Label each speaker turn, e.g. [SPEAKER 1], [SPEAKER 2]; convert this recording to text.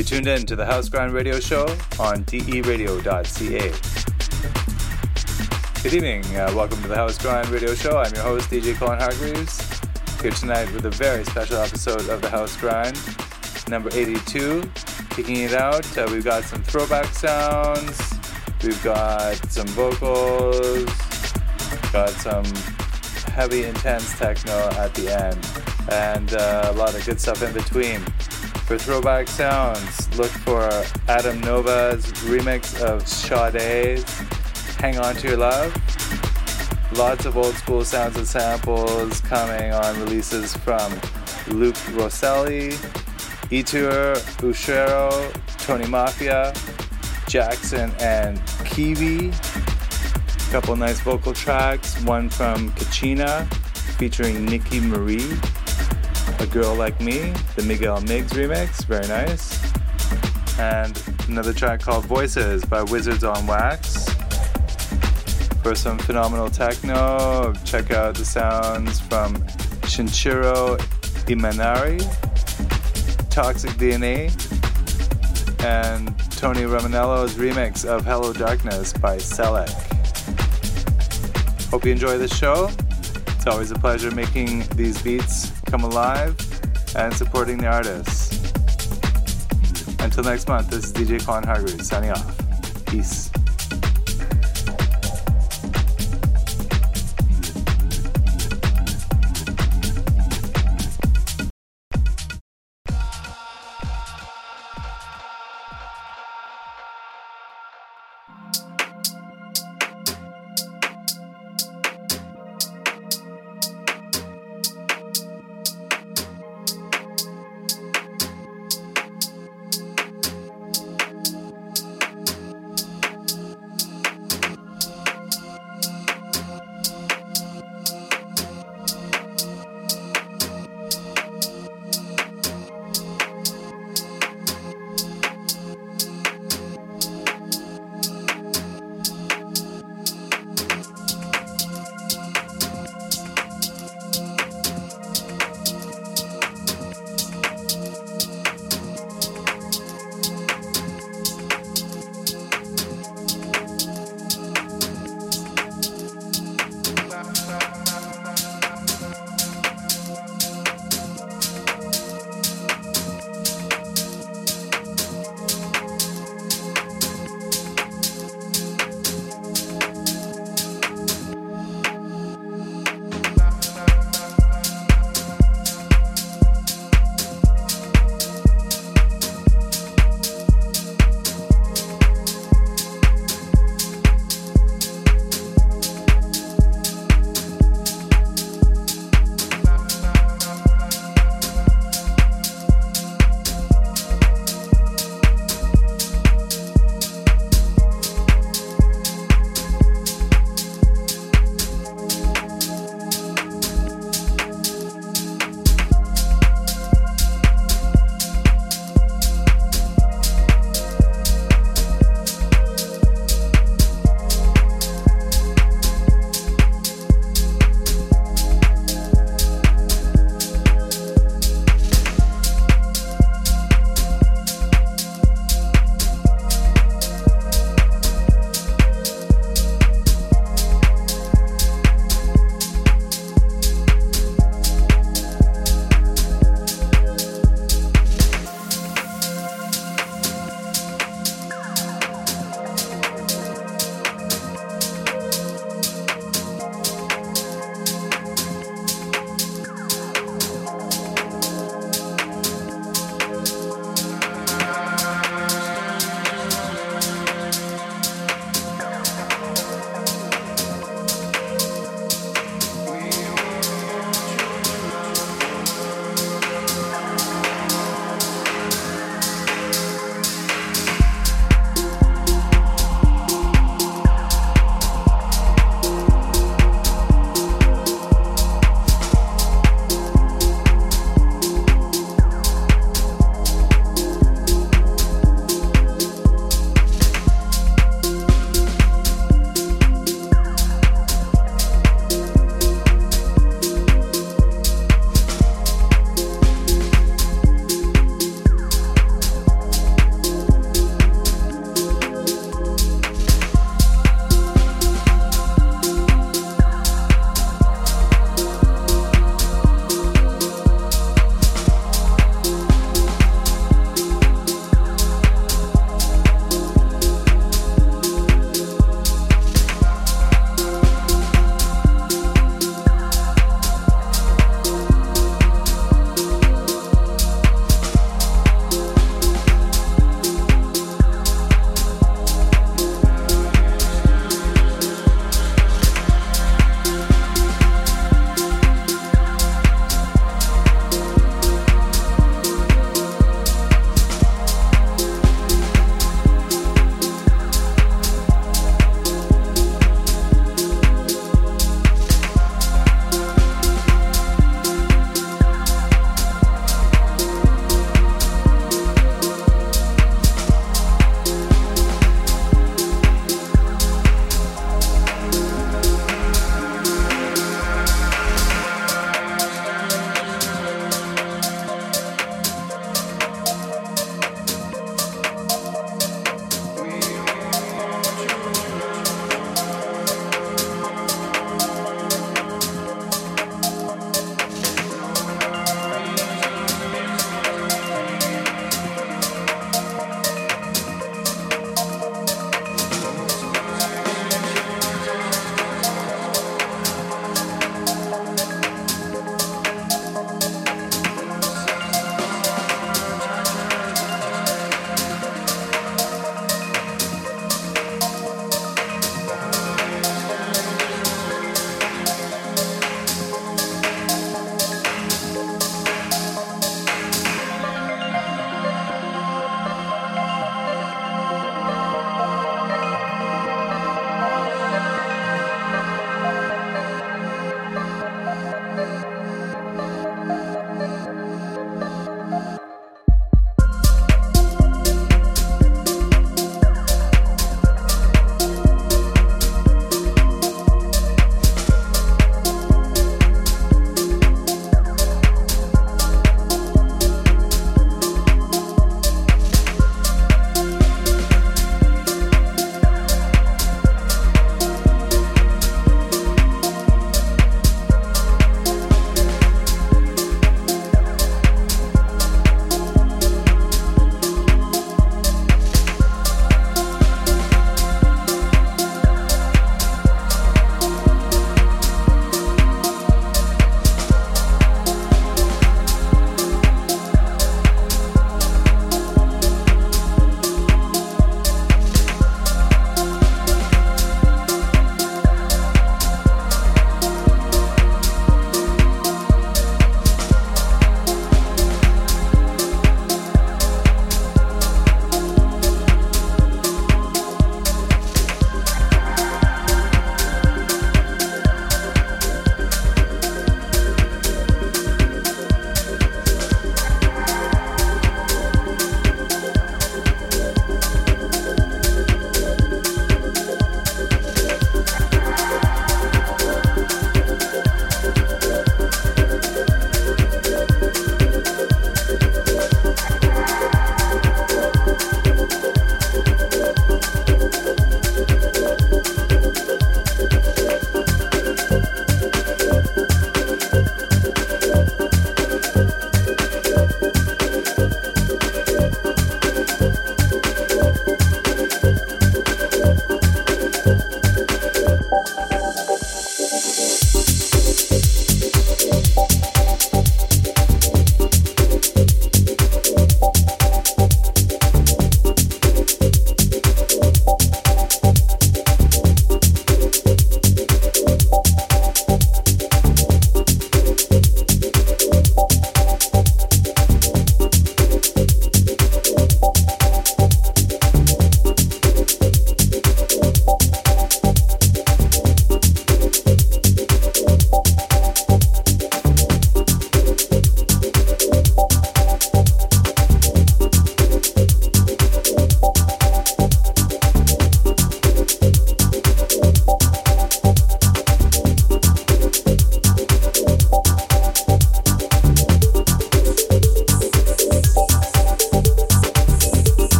[SPEAKER 1] You're tuned in to the House Grind Radio Show on deradio.ca. Good evening. Uh, welcome to the House Grind Radio Show. I'm your host, DJ Colin Hargreaves. Here tonight with a very special episode of the House Grind, number 82. Kicking it out, uh, we've got some throwback sounds, we've got some vocals, got some heavy, intense techno at the end, and uh, a lot of good stuff in between. For throwback sounds, look for Adam Nova's remix of Sade's Hang On To Your Love. Lots of old school sounds and samples coming on releases from Luke Rosselli, Itur, Ushero, Tony Mafia, Jackson, and Kiwi. A couple nice vocal tracks, one from Kachina featuring Nikki Marie. A Girl Like Me, the Miguel Migs remix, very nice. And another track called Voices by Wizards on Wax. For some phenomenal techno, check out the sounds from Shinchiro Imanari, Toxic DNA, and Tony Romanello's remix of Hello Darkness by Selec. Hope you enjoy this show. It's always a pleasure making these beats come alive and supporting the artists. Until next month, this is DJ Colin Hargreaves signing off. Peace.